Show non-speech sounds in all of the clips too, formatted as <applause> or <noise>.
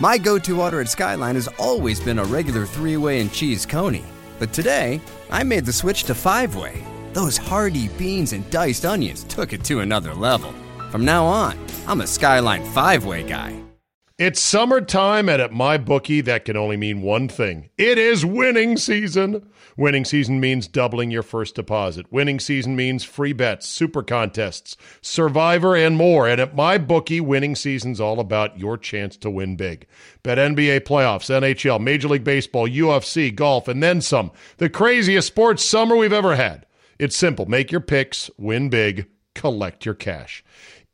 My go to order at Skyline has always been a regular three way and cheese coney. But today, I made the switch to five way. Those hearty beans and diced onions took it to another level. From now on, I'm a Skyline five way guy. It's summertime, and at my bookie, that can only mean one thing it is winning season. Winning season means doubling your first deposit. Winning season means free bets, super contests, survivor, and more. And at my bookie, winning season's all about your chance to win big. Bet NBA playoffs, NHL, Major League Baseball, UFC, golf, and then some. The craziest sports summer we've ever had. It's simple make your picks, win big, collect your cash.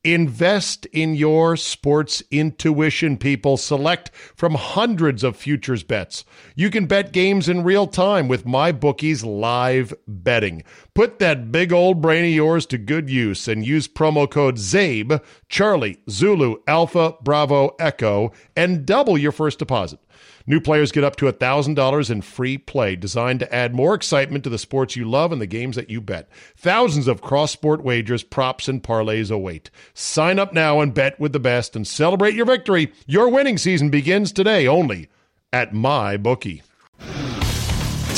Invest in your sports intuition, people. Select from hundreds of futures bets. You can bet games in real time with MyBookie's live betting. Put that big old brain of yours to good use and use promo code ZABE, Charlie, Zulu, Alpha, Bravo, Echo, and double your first deposit. New players get up to $1,000 in free play designed to add more excitement to the sports you love and the games that you bet. Thousands of cross sport wagers, props, and parlays await. Sign up now and bet with the best and celebrate your victory. Your winning season begins today only at my bookie.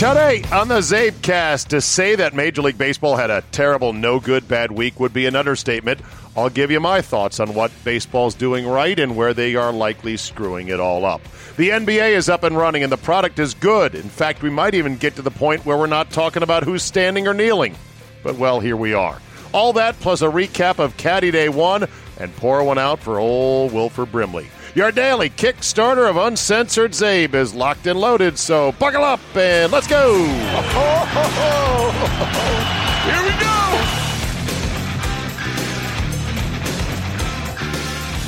Today on the Zabecast, to say that Major League Baseball had a terrible, no good, bad week would be an understatement. I'll give you my thoughts on what baseball's doing right and where they are likely screwing it all up. The NBA is up and running, and the product is good. In fact, we might even get to the point where we're not talking about who's standing or kneeling. But, well, here we are. All that plus a recap of Caddy Day 1 and pour one out for old Wilford Brimley. Your daily Kickstarter of Uncensored Zabe is locked and loaded, so buckle up and let's go! <laughs> Here we go!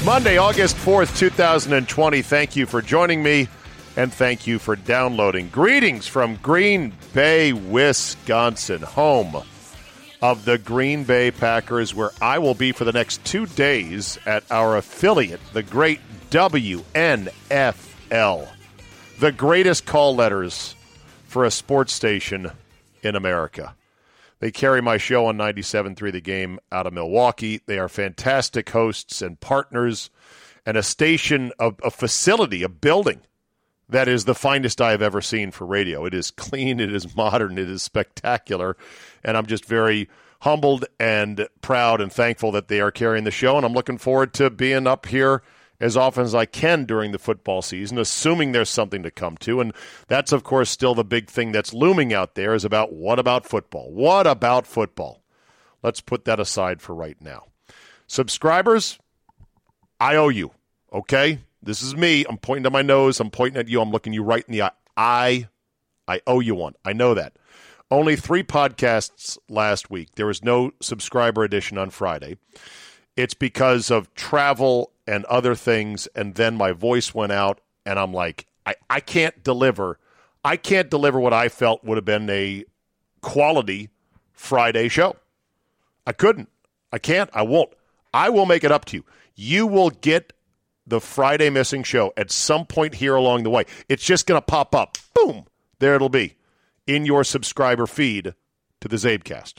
Monday, August 4th, 2020. Thank you for joining me and thank you for downloading. Greetings from Green Bay, Wisconsin, home of the Green Bay Packers, where I will be for the next two days at our affiliate, the great WNFL. The greatest call letters for a sports station in America. They carry my show on 97.3 The Game out of Milwaukee. They are fantastic hosts and partners and a station, a, a facility, a building that is the finest I have ever seen for radio. It is clean, it is modern, it is spectacular, and I'm just very humbled and proud and thankful that they are carrying the show. And I'm looking forward to being up here as often as I can during the football season, assuming there's something to come to. And that's, of course, still the big thing that's looming out there is about what about football? What about football? Let's put that aside for right now. Subscribers, I owe you, okay? This is me. I'm pointing to my nose. I'm pointing at you. I'm looking you right in the eye. I, I owe you one. I know that. Only three podcasts last week. There was no subscriber edition on Friday. It's because of travel and other things. And then my voice went out, and I'm like, I, I can't deliver. I can't deliver what I felt would have been a quality Friday show. I couldn't. I can't. I won't. I will make it up to you. You will get the Friday missing show at some point here along the way. It's just going to pop up. Boom. There it'll be in your subscriber feed to the Zabecast.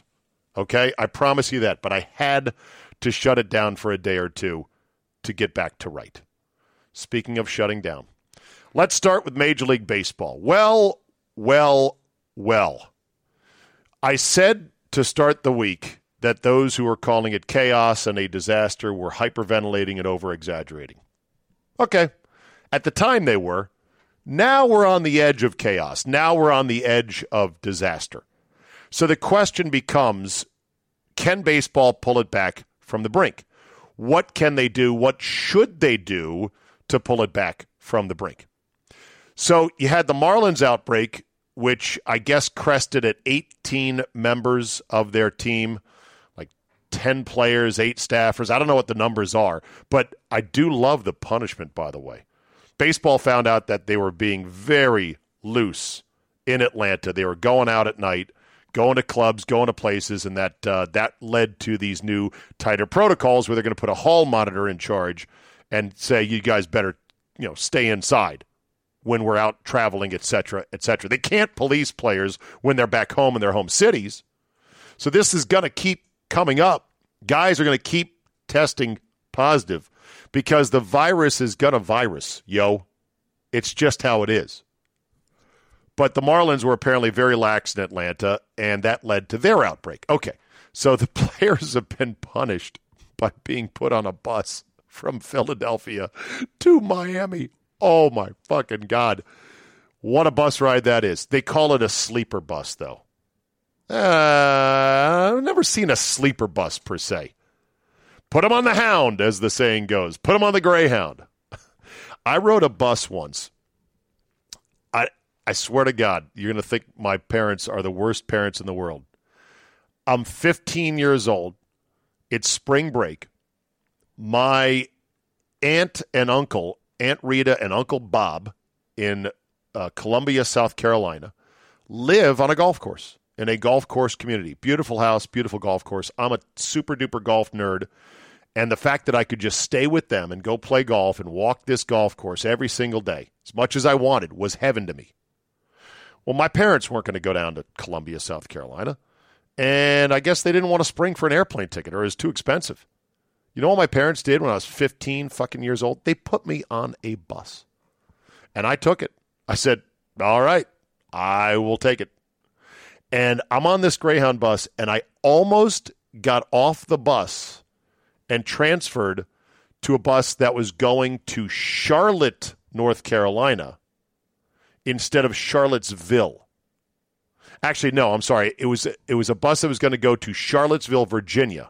Okay? I promise you that. But I had to shut it down for a day or two to get back to right. Speaking of shutting down, let's start with Major League Baseball. Well, well, well. I said to start the week that those who were calling it chaos and a disaster were hyperventilating and over exaggerating. Okay. At the time, they were. Now we're on the edge of chaos. Now we're on the edge of disaster. So the question becomes can baseball pull it back from the brink? What can they do? What should they do to pull it back from the brink? So you had the Marlins outbreak, which I guess crested at 18 members of their team, 10 players, eight staffers. I don't know what the numbers are, but I do love the punishment, by the way. Baseball found out that they were being very loose in Atlanta. They were going out at night, going to clubs, going to places, and that uh, that led to these new tighter protocols where they're going to put a hall monitor in charge and say you guys better you know stay inside when we're out traveling, et cetera, et cetera. They can't police players when they're back home in their home cities. So this is going to keep coming up. Guys are going to keep testing positive because the virus is going to virus, yo. It's just how it is. But the Marlins were apparently very lax in Atlanta, and that led to their outbreak. Okay, so the <laughs> players have been punished by being put on a bus from Philadelphia to Miami. Oh my fucking God. What a bus ride that is. They call it a sleeper bus, though. Uh, I've never seen a sleeper bus per se. Put them on the hound, as the saying goes. Put them on the Greyhound. <laughs> I rode a bus once. I I swear to God, you're going to think my parents are the worst parents in the world. I'm 15 years old. It's spring break. My aunt and uncle, Aunt Rita and Uncle Bob in uh, Columbia, South Carolina, live on a golf course in a golf course community. Beautiful house, beautiful golf course. I'm a super duper golf nerd. And the fact that I could just stay with them and go play golf and walk this golf course every single day, as much as I wanted, was heaven to me. Well, my parents weren't going to go down to Columbia, South Carolina. And I guess they didn't want to spring for an airplane ticket or it was too expensive. You know what my parents did when I was 15 fucking years old? They put me on a bus. And I took it. I said, all right, I will take it. And I'm on this Greyhound bus, and I almost got off the bus and transferred to a bus that was going to Charlotte, North Carolina, instead of Charlottesville. Actually, no, I'm sorry. It was it was a bus that was going to go to Charlottesville, Virginia,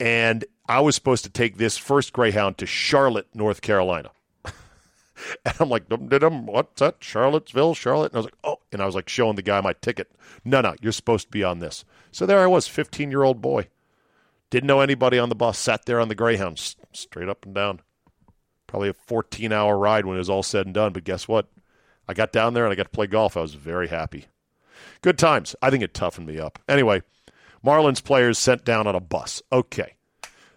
and I was supposed to take this first Greyhound to Charlotte, North Carolina. <laughs> And I'm like, dum, dum, what's that? Charlottesville, Charlotte? And I was like, oh, and I was like showing the guy my ticket. No, no, you're supposed to be on this. So there I was, 15 year old boy. Didn't know anybody on the bus, sat there on the Greyhound, straight up and down. Probably a 14 hour ride when it was all said and done. But guess what? I got down there and I got to play golf. I was very happy. Good times. I think it toughened me up. Anyway, Marlins players sent down on a bus. Okay.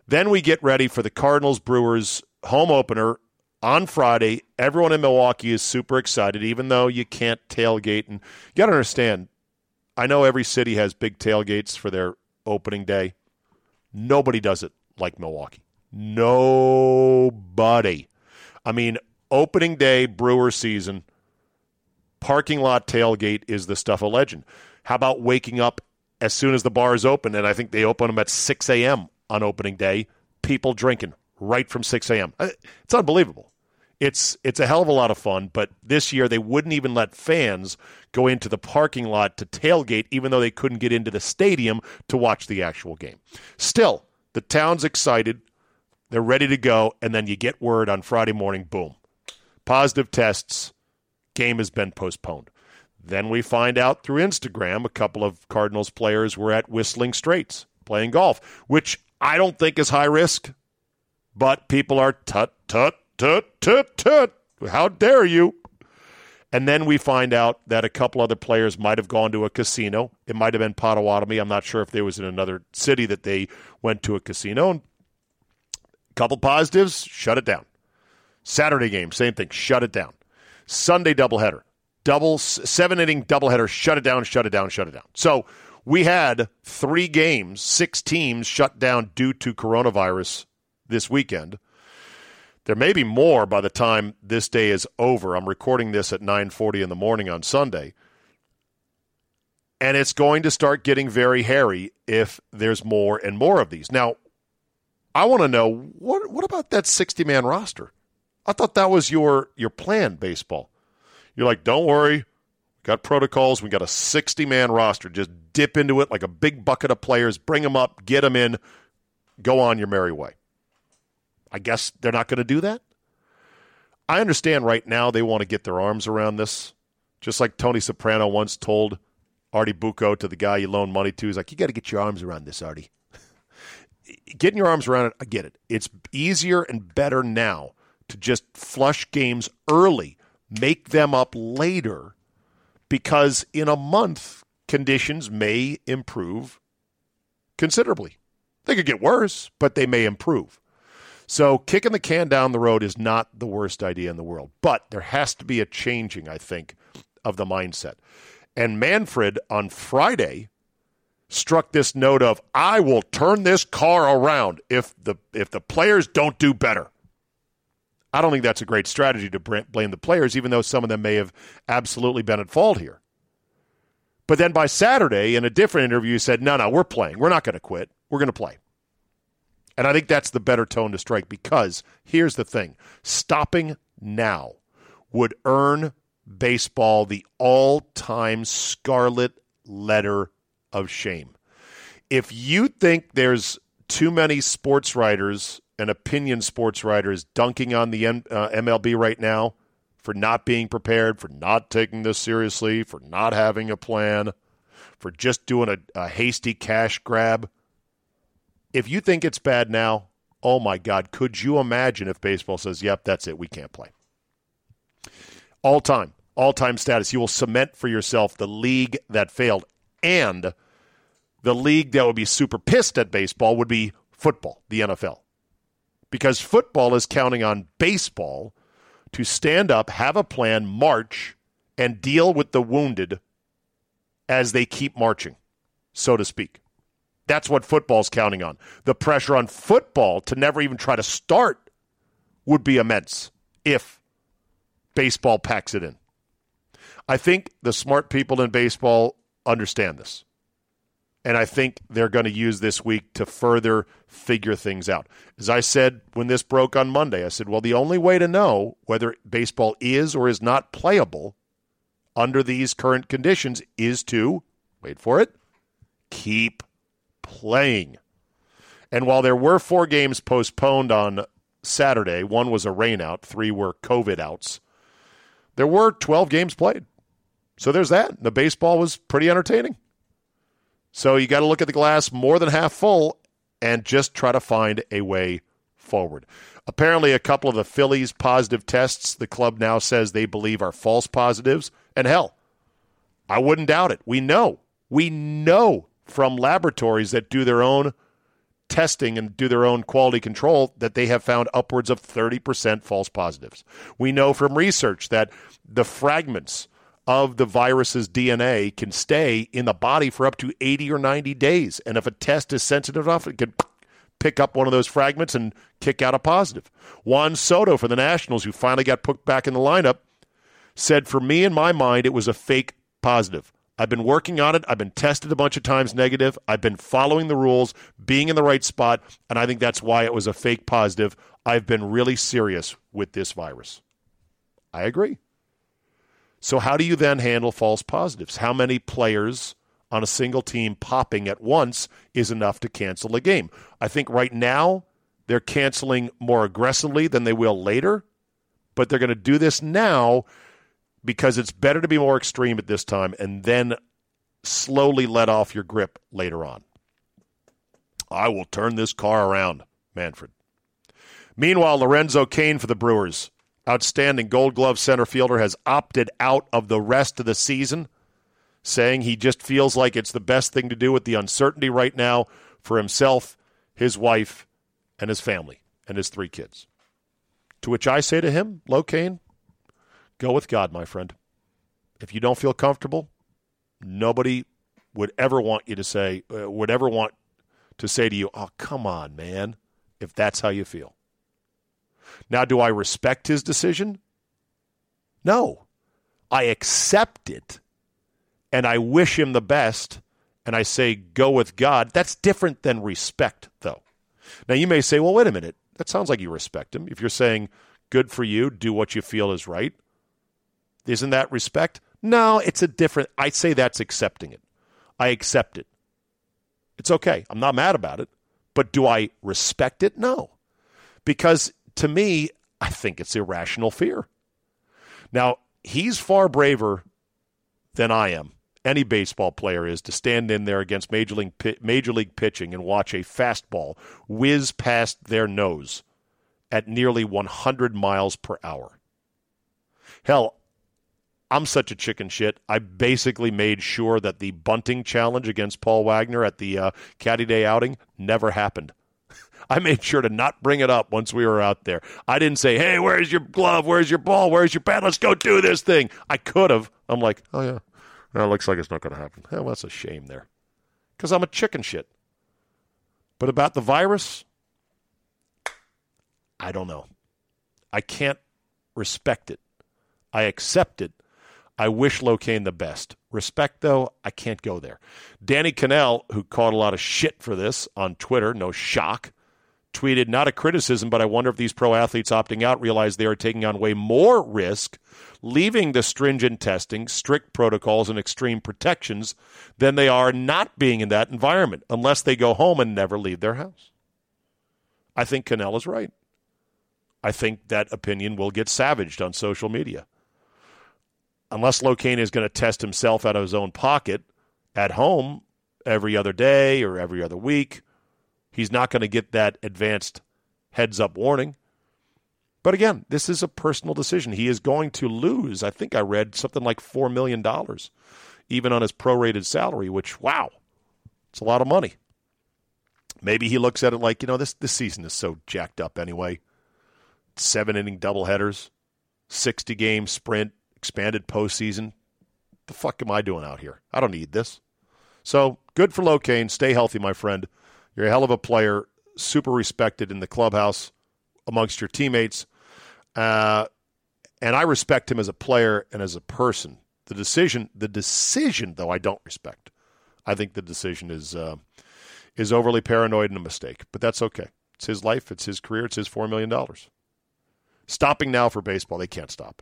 Then we get ready for the Cardinals Brewers home opener on Friday. Everyone in Milwaukee is super excited, even though you can't tailgate. And you got to understand, I know every city has big tailgates for their opening day. Nobody does it like Milwaukee. Nobody. I mean, opening day brewer season, parking lot tailgate is the stuff of legend. How about waking up as soon as the bars open? And I think they open them at 6 a.m. on opening day. People drinking right from 6 a.m. Uh, it's unbelievable it's it's a hell of a lot of fun. But this year they wouldn't even let fans go into the parking lot to tailgate, even though they couldn't get into the stadium to watch the actual game. Still, the town's excited. They're ready to go, and then you get word on Friday morning, boom. Positive tests, game has been postponed. Then we find out through Instagram a couple of Cardinals players were at Whistling Straits playing golf, which I don't think is high risk, but people are tut, tut, tut, tut, tut. How dare you? And then we find out that a couple other players might have gone to a casino. It might have been Potawatomi. I'm not sure if there was in another city that they went to a casino. And a couple positives, shut it down. Saturday game, same thing, shut it down. Sunday doubleheader, double seven inning doubleheader, shut it down, shut it down, shut it down. So we had three games, six teams shut down due to coronavirus this weekend. There may be more by the time this day is over. I'm recording this at 9:40 in the morning on Sunday. And it's going to start getting very hairy if there's more and more of these. Now, I want to know what what about that 60-man roster? I thought that was your your plan baseball. You're like, "Don't worry. Got protocols. We got a 60-man roster. Just dip into it like a big bucket of players, bring them up, get them in, go on your merry way." I guess they're not going to do that. I understand right now they want to get their arms around this, just like Tony Soprano once told Artie Bucco to the guy you loan money to. He's like, you got to get your arms around this, Artie. <laughs> Getting your arms around it, I get it. It's easier and better now to just flush games early, make them up later, because in a month, conditions may improve considerably. They could get worse, but they may improve. So kicking the can down the road is not the worst idea in the world, but there has to be a changing, I think, of the mindset. And Manfred on Friday struck this note of I will turn this car around if the if the players don't do better. I don't think that's a great strategy to blame the players, even though some of them may have absolutely been at fault here. But then by Saturday, in a different interview, he said, no, no, we're playing. We're not going to quit. We're going to play. And I think that's the better tone to strike because here's the thing stopping now would earn baseball the all time scarlet letter of shame. If you think there's too many sports writers and opinion sports writers dunking on the M- uh, MLB right now for not being prepared, for not taking this seriously, for not having a plan, for just doing a, a hasty cash grab, if you think it's bad now, oh my God, could you imagine if baseball says, yep, that's it, we can't play? All time, all time status. You will cement for yourself the league that failed. And the league that would be super pissed at baseball would be football, the NFL. Because football is counting on baseball to stand up, have a plan, march, and deal with the wounded as they keep marching, so to speak. That's what football's counting on. The pressure on football to never even try to start would be immense if baseball packs it in. I think the smart people in baseball understand this. And I think they're going to use this week to further figure things out. As I said when this broke on Monday, I said, well, the only way to know whether baseball is or is not playable under these current conditions is to, wait for it, keep playing. And while there were four games postponed on Saturday, one was a rainout, three were COVID outs, there were 12 games played. So there's that. The baseball was pretty entertaining. So you got to look at the glass more than half full and just try to find a way forward. Apparently, a couple of the Phillies' positive tests, the club now says they believe are false positives. And hell, I wouldn't doubt it. We know. We know from laboratories that do their own testing and do their own quality control that they have found upwards of 30% false positives. We know from research that the fragments of the virus's DNA can stay in the body for up to 80 or 90 days. And if a test is sensitive enough, it can pick up one of those fragments and kick out a positive. Juan Soto for the Nationals, who finally got put back in the lineup, said, For me, in my mind, it was a fake positive. I've been working on it. I've been tested a bunch of times negative. I've been following the rules, being in the right spot, and I think that's why it was a fake positive. I've been really serious with this virus. I agree. So, how do you then handle false positives? How many players on a single team popping at once is enough to cancel a game? I think right now they're canceling more aggressively than they will later, but they're going to do this now because it's better to be more extreme at this time and then slowly let off your grip later on. I will turn this car around, Manfred. Meanwhile, Lorenzo Cain for the Brewers, outstanding gold glove center fielder, has opted out of the rest of the season, saying he just feels like it's the best thing to do with the uncertainty right now for himself, his wife, and his family, and his three kids. To which I say to him, Lo Cain, Go with God, my friend. If you don't feel comfortable, nobody would ever want you to say, uh, would ever want to say to you, oh, come on, man, if that's how you feel. Now, do I respect his decision? No. I accept it and I wish him the best and I say, go with God. That's different than respect, though. Now, you may say, well, wait a minute. That sounds like you respect him. If you're saying, good for you, do what you feel is right. Isn't that respect? No, it's a different. I say that's accepting it. I accept it. It's okay. I'm not mad about it. But do I respect it? No. Because to me, I think it's irrational fear. Now, he's far braver than I am. Any baseball player is to stand in there against major league, major league pitching and watch a fastball whiz past their nose at nearly 100 miles per hour. Hell, I'm such a chicken shit. I basically made sure that the bunting challenge against Paul Wagner at the uh, Caddy Day outing never happened. <laughs> I made sure to not bring it up once we were out there. I didn't say, "Hey, where's your glove? Where's your ball? Where's your bat? Let's go do this thing." I could have. I'm like, "Oh yeah, it looks like it's not going to happen." Well, that's a shame there, because I'm a chicken shit. But about the virus, I don't know. I can't respect it. I accept it. I wish LoCain the best. Respect, though, I can't go there. Danny Kanell, who caught a lot of shit for this on Twitter, no shock, tweeted, Not a criticism, but I wonder if these pro athletes opting out realize they are taking on way more risk, leaving the stringent testing, strict protocols, and extreme protections than they are not being in that environment, unless they go home and never leave their house. I think Kanell is right. I think that opinion will get savaged on social media. Unless LoCain is going to test himself out of his own pocket at home every other day or every other week, He's not going to get that advanced heads up warning. But again, this is a personal decision. He is going to lose, I think I read something like $4 million, even on his prorated salary, which, wow, it's a lot of money. Maybe he looks at it like, you know, this, this season is so jacked up anyway. Seven inning doubleheaders, 60 game sprint, expanded postseason. The fuck am I doing out here? I don't need this. So good for LoCain. Stay healthy, my friend. You're a hell of a player, super respected in the clubhouse amongst your teammates. Uh, and I respect him as a player and as a person. The decision, the decision, though, I don't respect. I think the decision is uh, is overly paranoid and a mistake, but that's okay. It's his life, it's his career, it's his four million dollars. Stopping now for baseball, they can't stop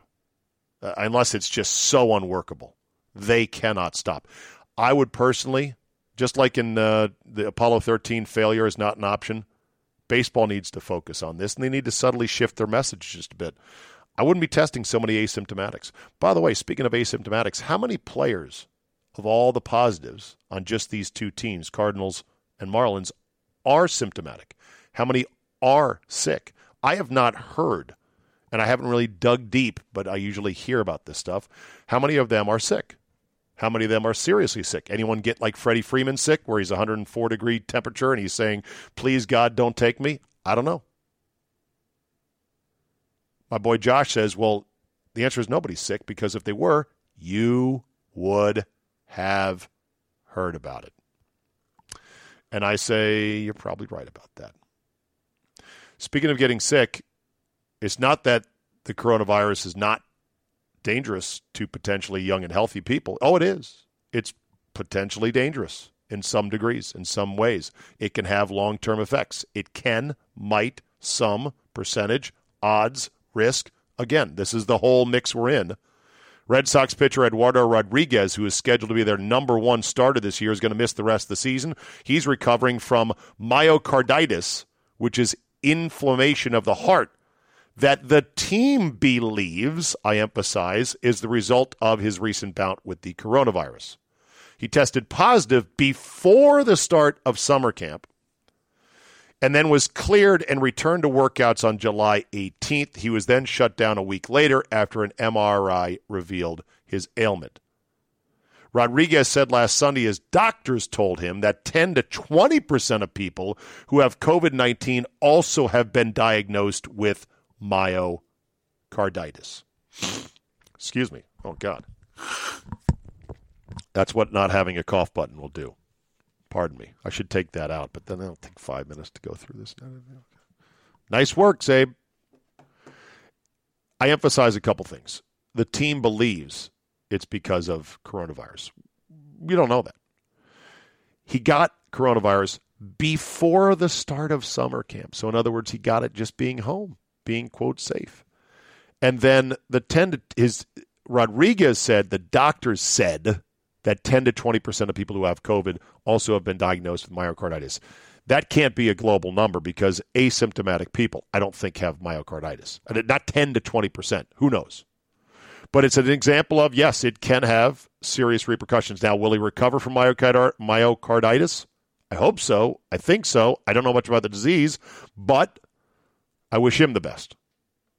uh, unless it's just so unworkable. They cannot stop. I would personally just like in uh, the Apollo 13 failure is not an option, baseball needs to focus on this, and they need to subtly shift their message just a bit. I wouldn't be testing so many asymptomatics. By the way, speaking of asymptomatics, how many players of all the positives on just these two teams, Cardinals and Marlins, are symptomatic? How many are sick? I have not heard, and I haven't really dug deep, but I usually hear about this stuff. How many of them are sick? How many of them are seriously sick? Anyone get like Freddie Freeman sick, where he's 104 degree temperature and he's saying, "Please God, don't take me"? I don't know. My boy Josh says, "Well, the answer is nobody's sick because if they were, you would have heard about it." And I say, you're probably right about that. Speaking of getting sick, it's not that the coronavirus is not dangerous to potentially young and healthy people. Oh, it is. It's potentially dangerous in some degrees, in some ways. It can have long term effects. It can, might, some percentage, odds, risk. Again, this is the whole mix we're in. Red Sox pitcher Eduardo Rodriguez, who is scheduled to be their number one starter this year, is going to miss the rest of the season. He's recovering from myocarditis, which is inflammation of the heart that the team believes, I emphasize, is the result of his recent bout with the coronavirus. He tested positive before the start of summer camp and then was cleared and returned to workouts on July 18th. He was then shut down a week later after an MRI revealed his ailment. Rodriguez said last Sunday his doctors told him that 10 to 20% of people who have COVID 19 also have been diagnosed with myocarditis. Excuse me. Oh, God. That's what not having a cough button will do. Pardon me. I should take that out, but then it'll take five minutes to go through this. Nice work, Zabe. I emphasize a couple things. The team believes it's because of coronavirus. We don't know that. He got coronavirus before the start of summer camp. So, in other words, he got it just being home being quote safe. And then the 10 to his Rodriguez said the doctors said that 10 to 20% of people who have COVID also have been diagnosed with myocarditis. That can't be a global number because asymptomatic people, I don't think, have myocarditis. Uh, not 10 to 20%. Who knows? But it's an example of, yes, it can have serious repercussions. Now, will he recover from myocarditis? I hope so. I think so. I don't know much about the disease, but I wish him the best.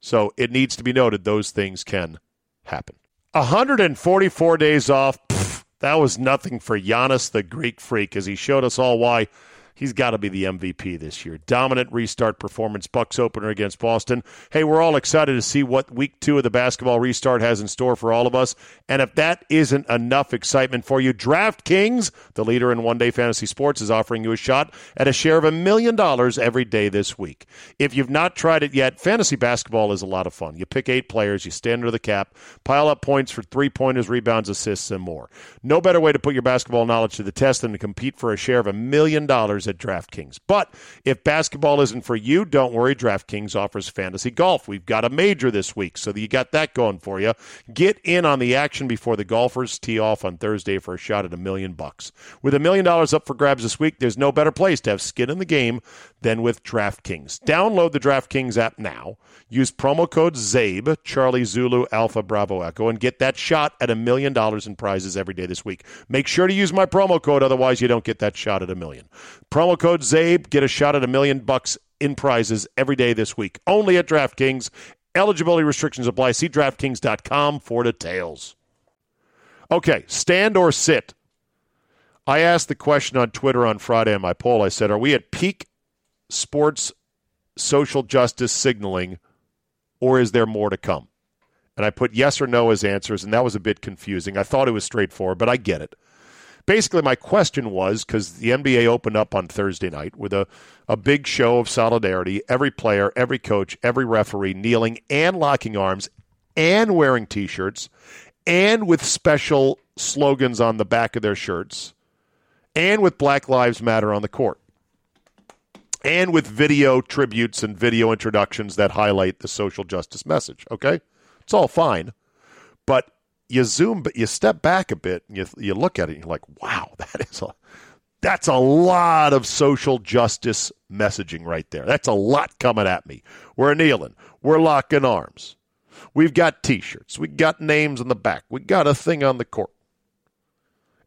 So it needs to be noted those things can happen. 144 days off. Pff, that was nothing for Giannis, the Greek freak, as he showed us all why he's got to be the MVP this year. Dominant restart performance, Bucks opener against Boston. Hey, we're all excited to see what week two of the basketball restart has in store for all of us. And if that isn't enough excitement for you, DraftKings, the leader in one day fantasy sports, is offering you a shot at a share of a million dollars every day this week. If you've not tried it yet, fantasy basketball is a lot of fun. You pick eight players, you stand under the cap, pile up points for three pointers, rebounds, assists, and more. No better way to put your basketball knowledge to the test than to compete for a share of a million at DraftKings. But if basketball isn't for you, don't worry. DraftKings offers fantasy golf. We've got a major this week, so you got that going for you. Get in on the action before the golfers tee off on Thursday for a shot at a million bucks. With a million dollars up for grabs this week, there's no better place to have skin in the game than with DraftKings. Download the DraftKings app now. Use promo code ZABE, Charlie Zulu Alpha Bravo Echo, and get that shot at a million dollars in prizes every day this week. Make sure to use my promo code, otherwise you don't get that shot at a million. Promo code ZABE, get a shot at a million bucks in prizes every day this week. Only at DraftKings. Eligibility restrictions apply. See DraftKings.com for details. Okay, stand or sit. I asked the question on Twitter on Friday in my poll. I said, Are we at peak sports social justice signaling, or is there more to come? And I put yes or no as answers, and that was a bit confusing. I thought it was straightforward, but I get it. Basically, my question was because the NBA opened up on Thursday night with a, a big show of solidarity. Every player, every coach, every referee kneeling and locking arms and wearing t shirts and with special slogans on the back of their shirts and with Black Lives Matter on the court and with video tributes and video introductions that highlight the social justice message. Okay, it's all fine, but you zoom, but you step back a bit, and you you look at it, and you're like, wow, <laughs> that is a that's a lot of social justice messaging right there. That's a lot coming at me. We're kneeling, we're locking arms, we've got T-shirts, we got names on the back, we got a thing on the court,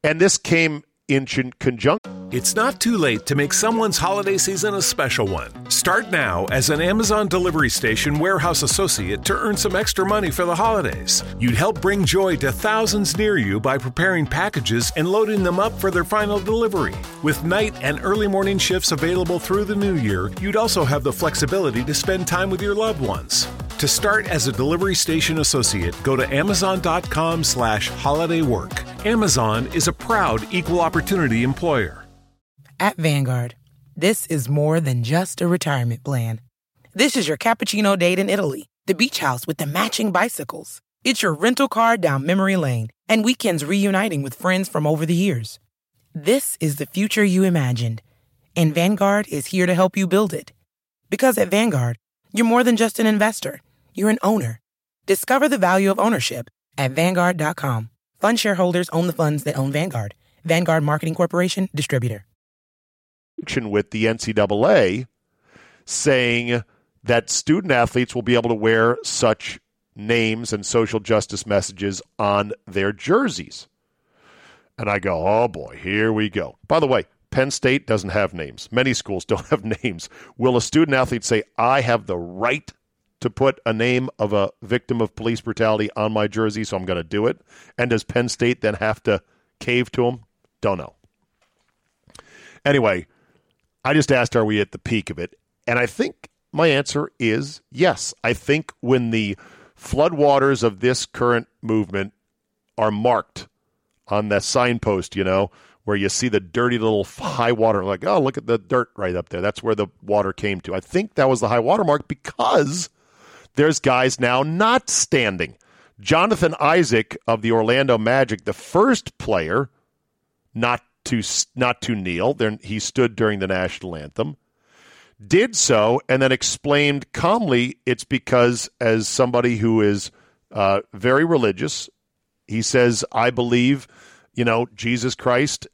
and this came in conjunction. It's not too late to make someone's holiday season a special one. Start now as an Amazon Delivery Station warehouse associate to earn some extra money for the holidays. You'd help bring joy to thousands near you by preparing packages and loading them up for their final delivery. With night and early morning shifts available through the new year, you'd also have the flexibility to spend time with your loved ones. To start as a delivery station associate, go to amazon.com slash holidaywork. Amazon is a proud equal opportunity employer. At Vanguard, this is more than just a retirement plan. This is your cappuccino date in Italy, the beach house with the matching bicycles. It's your rental car down memory lane and weekends reuniting with friends from over the years. This is the future you imagined, and Vanguard is here to help you build it. Because at Vanguard, you're more than just an investor you're an owner. Discover the value of ownership at Vanguard.com. Fund shareholders own the funds that own Vanguard. Vanguard Marketing Corporation, distributor. With the NCAA saying that student athletes will be able to wear such names and social justice messages on their jerseys. And I go, oh boy, here we go. By the way, Penn State doesn't have names. Many schools don't <laughs> have names. Will a student athlete say, I have the right to put a name of a victim of police brutality on my jersey, so I'm going to do it. And does Penn State then have to cave to him? Don't know. Anyway, I just asked, are we at the peak of it? And I think my answer is yes. I think when the floodwaters of this current movement are marked on that signpost, you know, where you see the dirty little high water, like, oh, look at the dirt right up there. That's where the water came to. I think that was the high water mark because there's guys now not standing. Jonathan Isaac of the Orlando Magic, the first player not to not to kneel, then he stood during the national anthem, did so, and then explained calmly it's because as somebody who is uh, very religious, he says, "I believe, you know, Jesus Christ,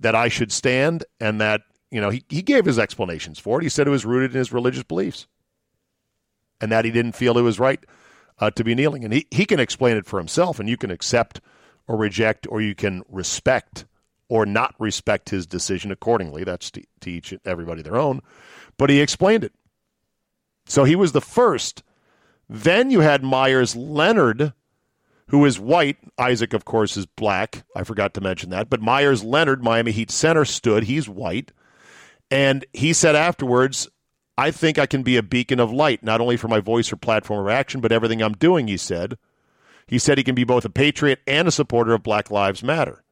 that I should stand, and that." You know, he, he gave his explanations for it. He said it was rooted in his religious beliefs and that he didn't feel it was right uh, to be kneeling. And he, he can explain it for himself, and you can accept or reject, or you can respect or not respect his decision accordingly. That's to, to each everybody their own. But he explained it. So he was the first. Then you had Meyers Leonard, who is white. Isaac, of course, is black. I forgot to mention that. But Meyers Leonard, Miami Heat center, stood. He's white. And he said afterwards, I think I can be a beacon of light, not only for my voice or platform or action, but everything I'm doing, he said. He said he can be both a patriot and a supporter of Black Lives Matter.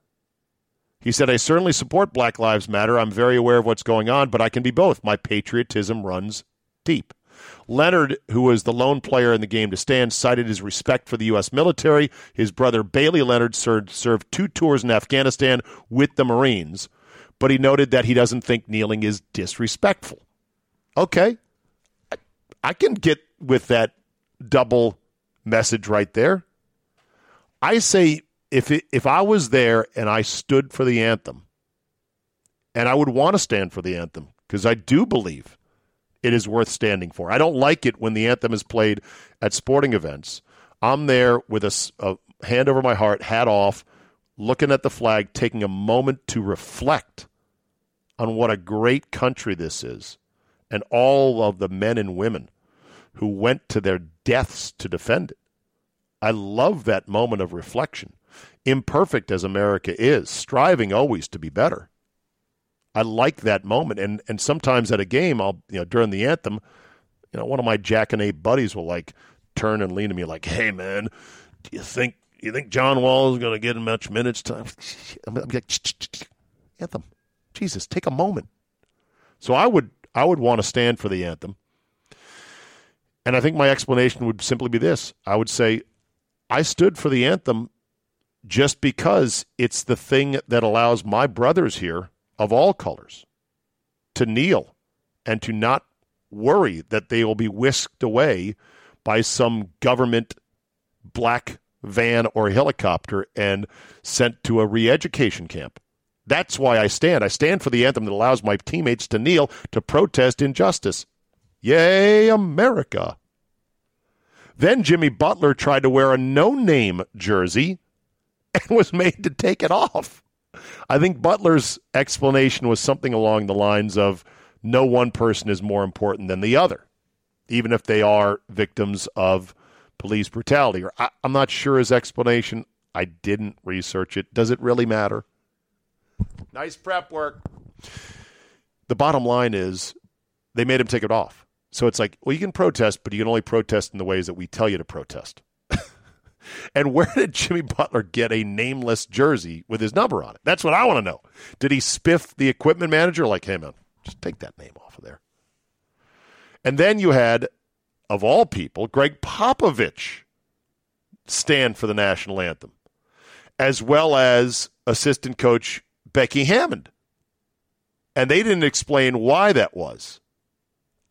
He said, I certainly support Black Lives Matter. I'm very aware of what's going on, but I can be both. My patriotism runs deep. Leonard, who was the lone player in the game to stand, cited his respect for the U.S. military. His brother Bailey Leonard served, served two tours in Afghanistan with the Marines, but he noted that he doesn't think kneeling is disrespectful. Okay, I, I can get with that double message right there. I say if it, if I was there and I stood for the anthem, and I would want to stand for the anthem because I do believe it is worth standing for. I don't like it when the anthem is played at sporting events. I'm there with a, a hand over my heart, hat off, looking at the flag, taking a moment to reflect on what a great country this is and all of the men and women who went to their deaths to defend it. I love that moment of reflection. Imperfect as America is, striving always to be better. I like that moment, and and sometimes at a game, I'll you know during the anthem, you know one of my Jack and Abe buddies will like turn and lean to me like, "Hey man, do you think you think John Wall is going to get much minutes time?" I'm like, anthem, Jesus, take a moment. So I would I would want to stand for the anthem, and I think my explanation would simply be this: I would say I stood for the anthem just because it's the thing that allows my brothers here of all colors to kneel and to not worry that they will be whisked away by some government black van or helicopter and sent to a re education camp. That's why I stand. I stand for the anthem that allows my teammates to kneel to protest injustice. Yay, America! Then Jimmy Butler tried to wear a no name jersey and was made to take it off. I think Butler's explanation was something along the lines of no one person is more important than the other, even if they are victims of police brutality. Or I, am not sure his explanation. I didn't research it. Does it really matter? Nice prep work. The bottom line is they made him take it off. So it's like, well, you can protest, but you can only protest in the ways that we tell you to protest. <laughs> and where did Jimmy Butler get a nameless jersey with his number on it? That's what I want to know. Did he spiff the equipment manager like, hey, man, just take that name off of there? And then you had, of all people, Gregg Popovich stand for the national anthem, as well as assistant coach Becky Hammon. And they didn't explain why that was.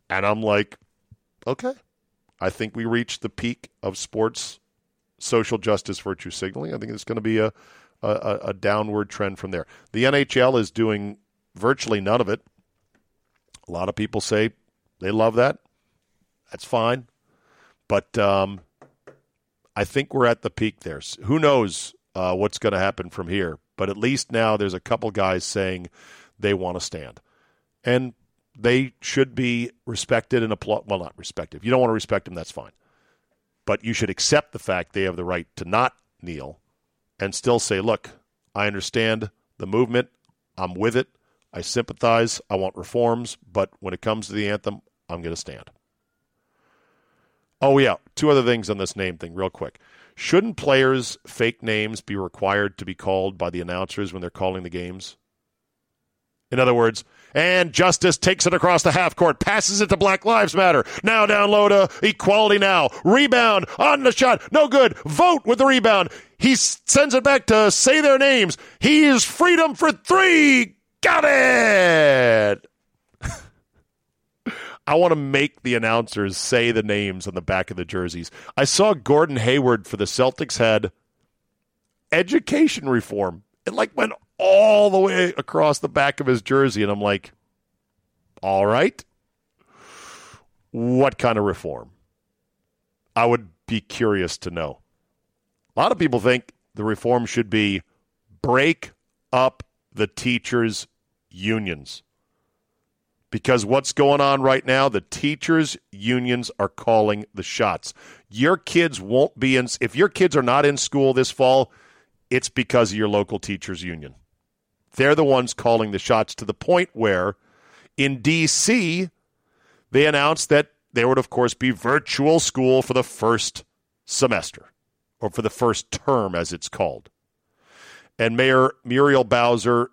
And I'm like, okay, I think we reached the peak of sports social justice virtue signaling. I think it's going to be a, a, a downward trend from there. The NHL is doing virtually none of it. A lot of people say they love that. That's fine. But um, I think we're at the peak there. Who knows uh, what's going to happen from here? But at least now there's a couple guys saying they want to stand. And they should be respected and applaud. Well, not respected. If you don't want to respect them, that's fine. But you should accept the fact they have the right to not kneel and still say, look, I understand the movement. I'm with it. I sympathize. I want reforms. But when it comes to the anthem, I'm going to stand. Oh, yeah. Two other things on this name thing, real quick. Shouldn't players' fake names be required to be called by the announcers when they're calling the games? In other words, and Justice takes it across the half court, passes it to Black Lives Matter. Now down low to Equality Now. Rebound on the shot. No good. Vote with the rebound. He sends it back to say their names. He is freedom for three. Got it. I want to make the announcers say the names on the back of the jerseys. I saw Gordon Hayward for the Celtics had education reform. It like went all the way across the back of his jersey. And I'm like, all right. What kind of reform? I would be curious to know. A lot of people think the reform should be break up the teachers' unions. Because what's going on right now, the teachers' unions are calling the shots. Your kids won't be in, if your kids are not in school this fall, it's because of your local teachers' union. They're the ones calling the shots to the point where in D.C., they announced that there would, of course, be virtual school for the first semester or for the first term, as it's called. And Mayor Muriel Bowser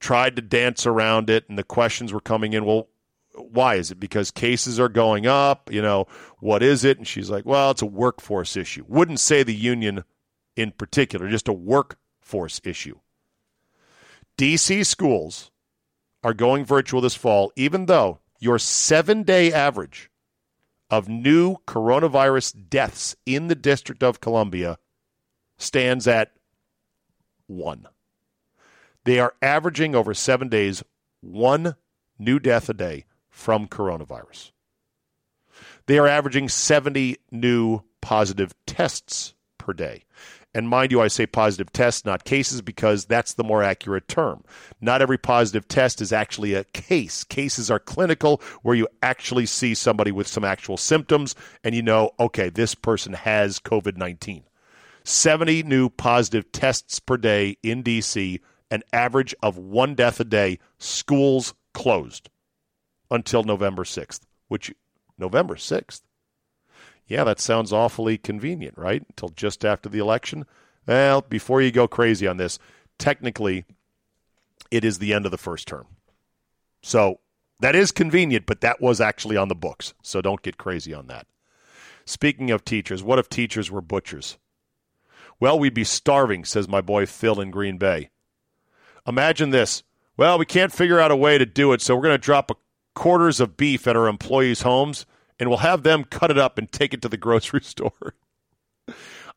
tried to dance around it, and the questions were coming in. Well, why is it? Because cases are going up. You know, what is it? And she's like, well, it's a workforce issue. Wouldn't say the union in particular, just a workforce issue. DC schools are going virtual this fall, even though your seven day average of new coronavirus deaths in the District of Columbia stands at one. They are averaging over seven days one new death a day from coronavirus. They are averaging 70 new positive tests per day. And mind you, I say positive tests, not cases, because that's the more accurate term. Not every positive test is actually a case. Cases are clinical, where you actually see somebody with some actual symptoms and you know, okay, this person has COVID 19. 70 new positive tests per day in D.C., an average of one death a day, schools closed until November 6th, which November 6th. Yeah, that sounds awfully convenient, right? Until just after the election. Well, before you go crazy on this, technically, it is the end of the first term. So that is convenient, but that was actually on the books. So don't get crazy on that. Speaking of teachers, what if teachers were butchers? Well, we'd be starving, says my boy Phil in Green Bay. Imagine this. Well, we can't figure out a way to do it, so we're going to drop a quarters of beef at our employees' homes and we'll have them cut it up and take it to the grocery <laughs> store.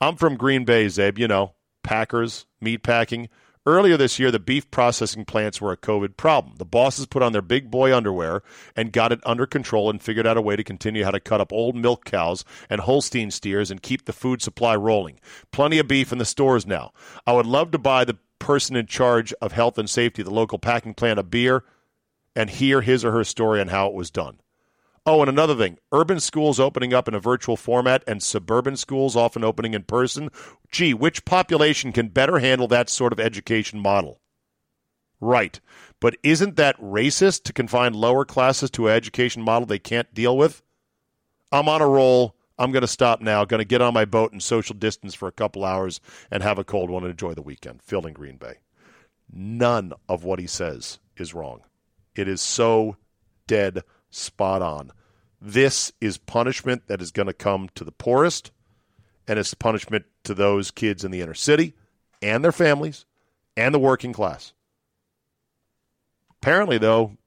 I'm from Green Bay, Zabe, you know, Packers, meat packing. Earlier this year, the beef processing plants were a COVID problem. The bosses put on their big boy underwear and got it under control and figured out a way to continue how to cut up old milk cows and Holstein steers and keep the food supply rolling. Plenty of beef in the stores now. I would love to buy the person in charge of health and safety the local packing plant a beer and hear his or her story on how it was done. Oh, and another thing urban schools opening up in a virtual format and suburban schools often opening in person. Gee, which population can better handle that sort of education model? Right. But isn't that racist to confine lower classes to an education model they can't deal with? I'm on a roll. I'm going to stop now. Going to get on my boat and social distance for a couple hours and have a cold one and enjoy the weekend. Phil in Green Bay. None of what he says is wrong. It is so dead spot on. This is punishment that is going to come to the poorest, and it's punishment to those kids in the inner city and their families and the working class. Apparently, though,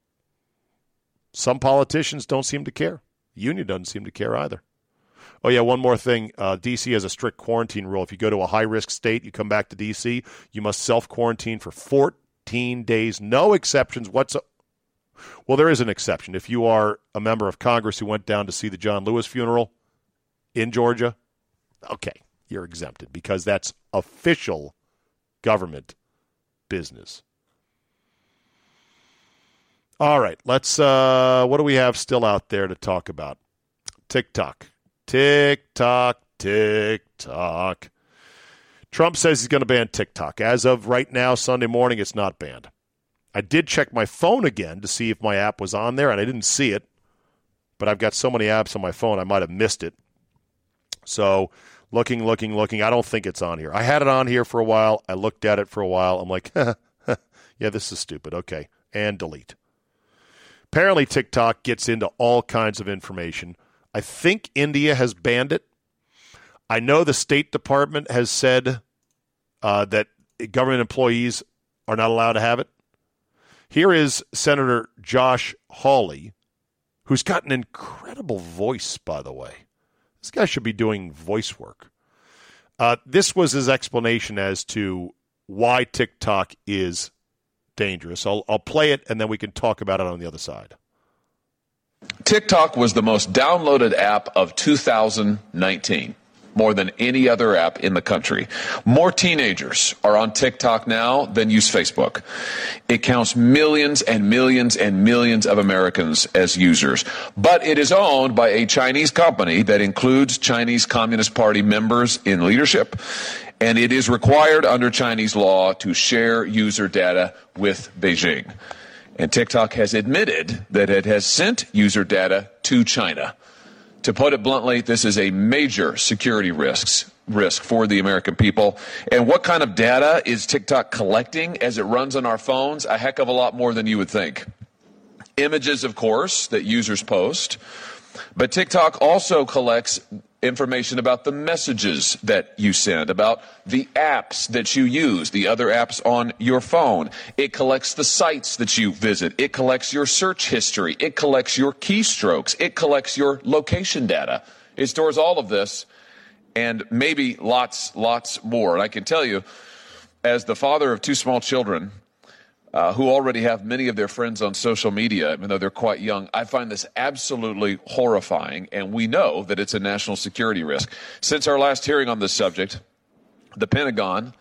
some politicians don't seem to care. The union doesn't seem to care either. Oh, yeah, one more thing. Uh, D.C. has a strict quarantine rule. If you go to a high risk state, you come back to D.C., you must self quarantine for 14 days, no exceptions whatsoever well, there is an exception. If you are a member of Congress who went down to see the John Lewis funeral in Georgia, okay, you're exempted because that's official government business. All right, let's uh what do we have still out there to talk about? TikTok. TikTok, TikTok. Trump says he's going to ban TikTok. As of right now, Sunday morning, it's not banned. I did check my phone again to see if my app was on there, and I didn't see it. But I've got so many apps on my phone, I might have missed it. So, looking, looking, looking, I don't think it's on here. I had it on here for a while. I looked at it for a while. I'm like, <laughs> yeah, this is stupid. Okay. And delete. Apparently, TikTok gets into all kinds of information. I think India has banned it. I know the State Department has said uh, that government employees are not allowed to have it. Here is Senator Josh Hawley, who's got an incredible voice, by the way. This guy should be doing voice work. Uh, this was his explanation as to why TikTok is dangerous. I'll, I'll play it and then we can talk about it on the other side. TikTok was the most downloaded app of 2019. More than any other app in the country. More teenagers are on TikTok now than use Facebook. It counts millions and millions and millions of Americans as users, but it is owned by a Chinese company that includes Chinese Communist Party members in leadership and it is required under Chinese law to share user data with Beijing. And TikTok has admitted that it has sent user data to China. To put it bluntly, this is a major security risks, risk for the American people. And what kind of data is TikTok collecting as it runs on our phones? A heck of a lot more than you would think. Images, of course, that users post. But TikTok also collects information about the messages that you send, about the apps that you use, the other apps on your phone. It collects the sites that you visit. It collects your search history. It collects your keystrokes. It collects your location data. It stores all of this and maybe lots, lots more. And I can tell you, as the father of two small children, uh, who already have many of their friends on social media, even though they're quite young. I find this absolutely horrifying, and we know that it's a national security risk. Since our last hearing on this subject, the Pentagon,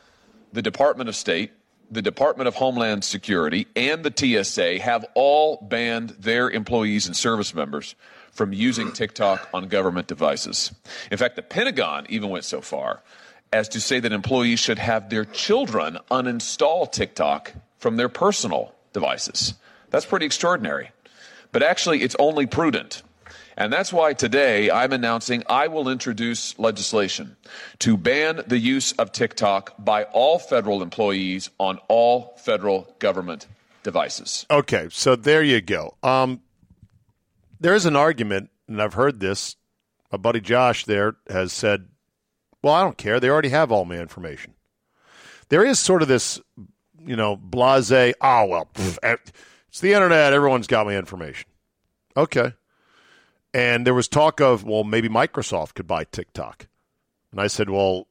the Department of State, the Department of Homeland Security, and the TSA have all banned their employees and service members from using TikTok on government devices. In fact, the Pentagon even went so far as to say that employees should have their children uninstall TikTok from their personal devices. That's pretty extraordinary. But actually, it's only prudent. And that's why today I'm announcing I will introduce legislation to ban the use of TikTok by all federal employees on all federal government devices. Okay, so there you go. Um, there is an argument, and I've heard this. My buddy Josh there has said, well, I don't care. They already have all my information. There is sort of this you know, blase, oh, well, pff, eh, it's the internet. Everyone's got my information. Okay. And there was talk of, well, maybe Microsoft could buy TikTok. And I said, well,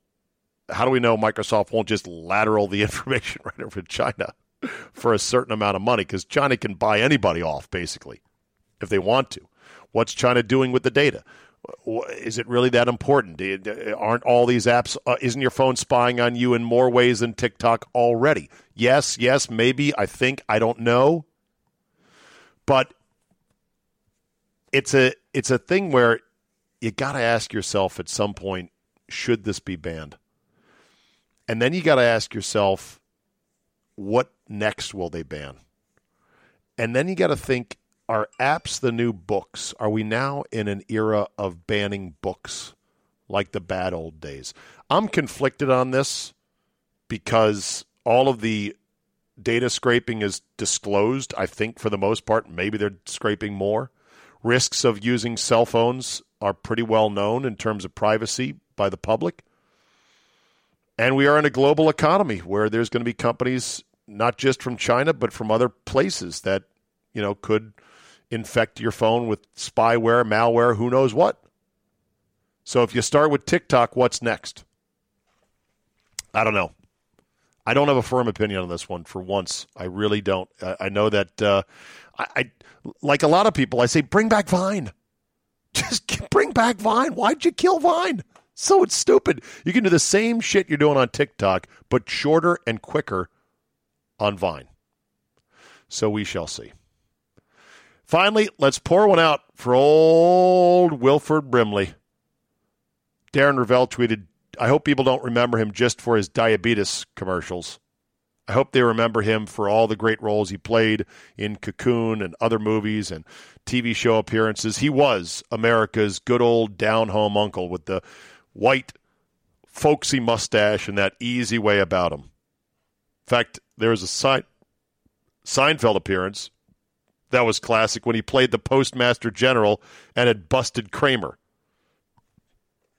how do we know Microsoft won't just lateral the <laughs> information right over to China for a certain amount of money? Because China can buy anybody off, basically, if they want to. What's China doing with the data? Is it really that important? Aren't all these apps, uh, isn't your phone spying on you in more ways than TikTok already? Yes, yes, maybe. I think, I don't know. But it's a it's a thing where you got to ask yourself at some point should this be banned? And then you got to ask yourself what next will they ban? And then you got to think are apps the new books? Are we now in an era of banning books like the bad old days? I'm conflicted on this because all of the data scraping is disclosed, I think, for the most part. Maybe they're scraping more. Risks of using cell phones are pretty well known in terms of privacy by the public. And we are in a global economy where there's going to be companies, not just from China, but from other places that, you know, could infect your phone with spyware, malware, who knows what. So if you start with TikTok, what's next? I don't know. I don't have a firm opinion on this one for once. I really don't. I, I know that uh, I, I, like a lot of people, I say, bring back Vine. <laughs> Just bring back Vine. Why'd you kill Vine? So it's stupid. You can do the same shit you're doing on TikTok, but shorter and quicker on Vine. So we shall see. Finally, let's pour one out for old Wilford Brimley. Darren Rovell tweeted, I hope people don't remember him just for his diabetes commercials. I hope they remember him for all the great roles he played in Cocoon and other movies and TV show appearances. He was America's good old down home uncle with the white, folksy mustache and that easy way about him. In fact, there was a Sein- Seinfeld appearance that was classic when he played the postmaster general and had busted Kramer.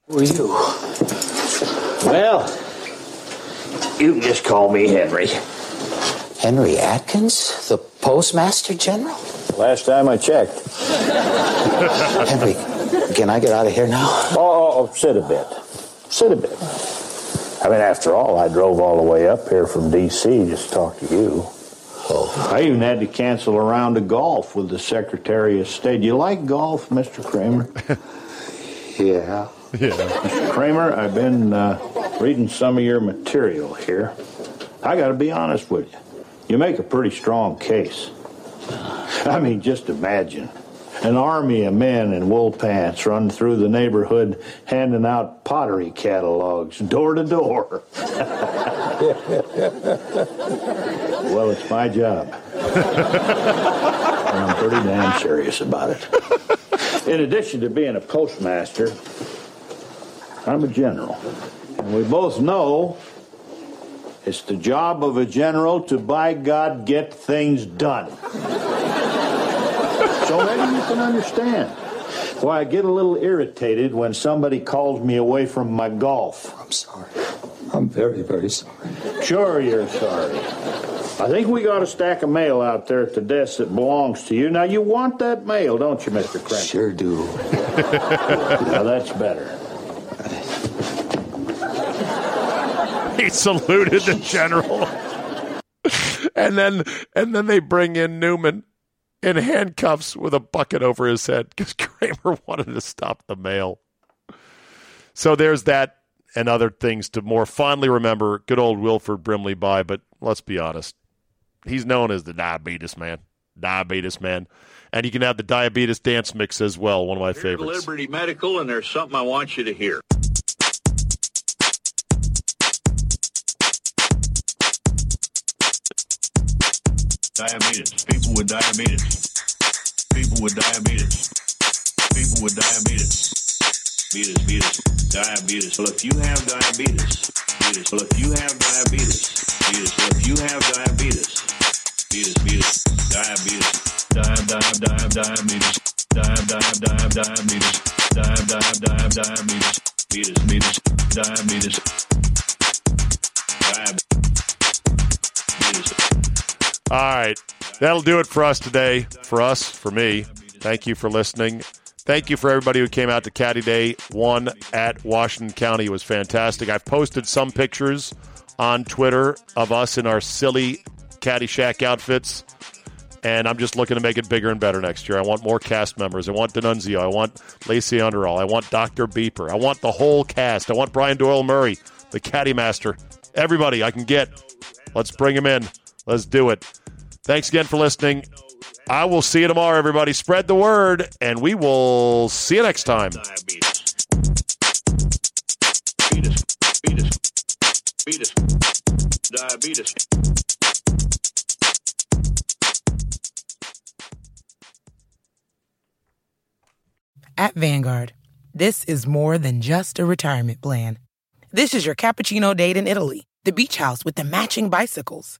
Who are you? Well, you can just call me Henry. Henry Atkins, the postmaster general? Last time I checked. <laughs> Henry, can I get out of here now? Oh, oh, oh, sit a bit. Sit a bit. I mean, after all, I drove all the way up here from D.C. just to talk to you. Oh. I even had to cancel a round of golf with the Secretary of State. You like golf, Mr. Kramer? <laughs> yeah. Yeah. Mr. Kramer, I've been uh, reading some of your material here. I got to be honest with you. You make a pretty strong case. <laughs> I mean, just imagine an army of men in wool pants run through the neighborhood handing out pottery catalogs door to door. <laughs> well, it's my job. and I'm pretty damn serious about it. In addition to being a postmaster, I'm a general. And we both know it's the job of a general to, by God, get things done. so maybe you can understand why I get a little irritated when somebody calls me away from my golf. I'm sorry. I'm very, very sorry. Sure, you're sorry. I think we got a stack of mail out there at the desk that belongs to you. Now, you want that mail, don't you, Mr. Kramer? Sure do. now, that's better. he saluted the general. and then and then they bring in Newman in handcuffs with a bucket over his head because Kramer <laughs> wanted to stop the mail. So there's that and other things to more fondly remember good old Wilford Brimley by, but let's be honest. He's known as the diabetes man. Diabetes man. And you can have the diabetes dance mix as well, one of my Here's favorites. Liberty Medical, and there's something I want you to hear. Diabetes. People with diabetes. People with diabetes. People with diabetes. Beatus, beatus, diabetes. Well, if you have diabetes, beatus. Well, if you have diabetes, beatus. Well, if you have diabetes, diabetes. Diab, diab, diab, diabetes. Diab, diab, diab, diabetes. Diab, diab, diab, diabetes. Beatus, beatus, diabetes. All right. That'll do it for us today. For us, for me. Thank you for listening. Thank you for everybody who came out to Caddy Day 1 at Washington County. It was fantastic. I've posted some pictures on Twitter of us in our silly Caddyshack outfits, and I'm just looking to make it bigger and better next year. I want more cast members. I want D'Annunzio. I want Lacey Underall. I want Dr. Beeper. I want the whole cast. I want Brian Doyle Murray, the Caddy Master. Everybody I can get. Let's bring him in. Let's do it. Thanks again for listening. I will see you tomorrow, everybody. Spread the word, and we will see you next time. diabetes. Beatus, diabetes. At Vanguard, this is more than just a retirement plan. This is your cappuccino date in Italy, the beach house with the matching bicycles.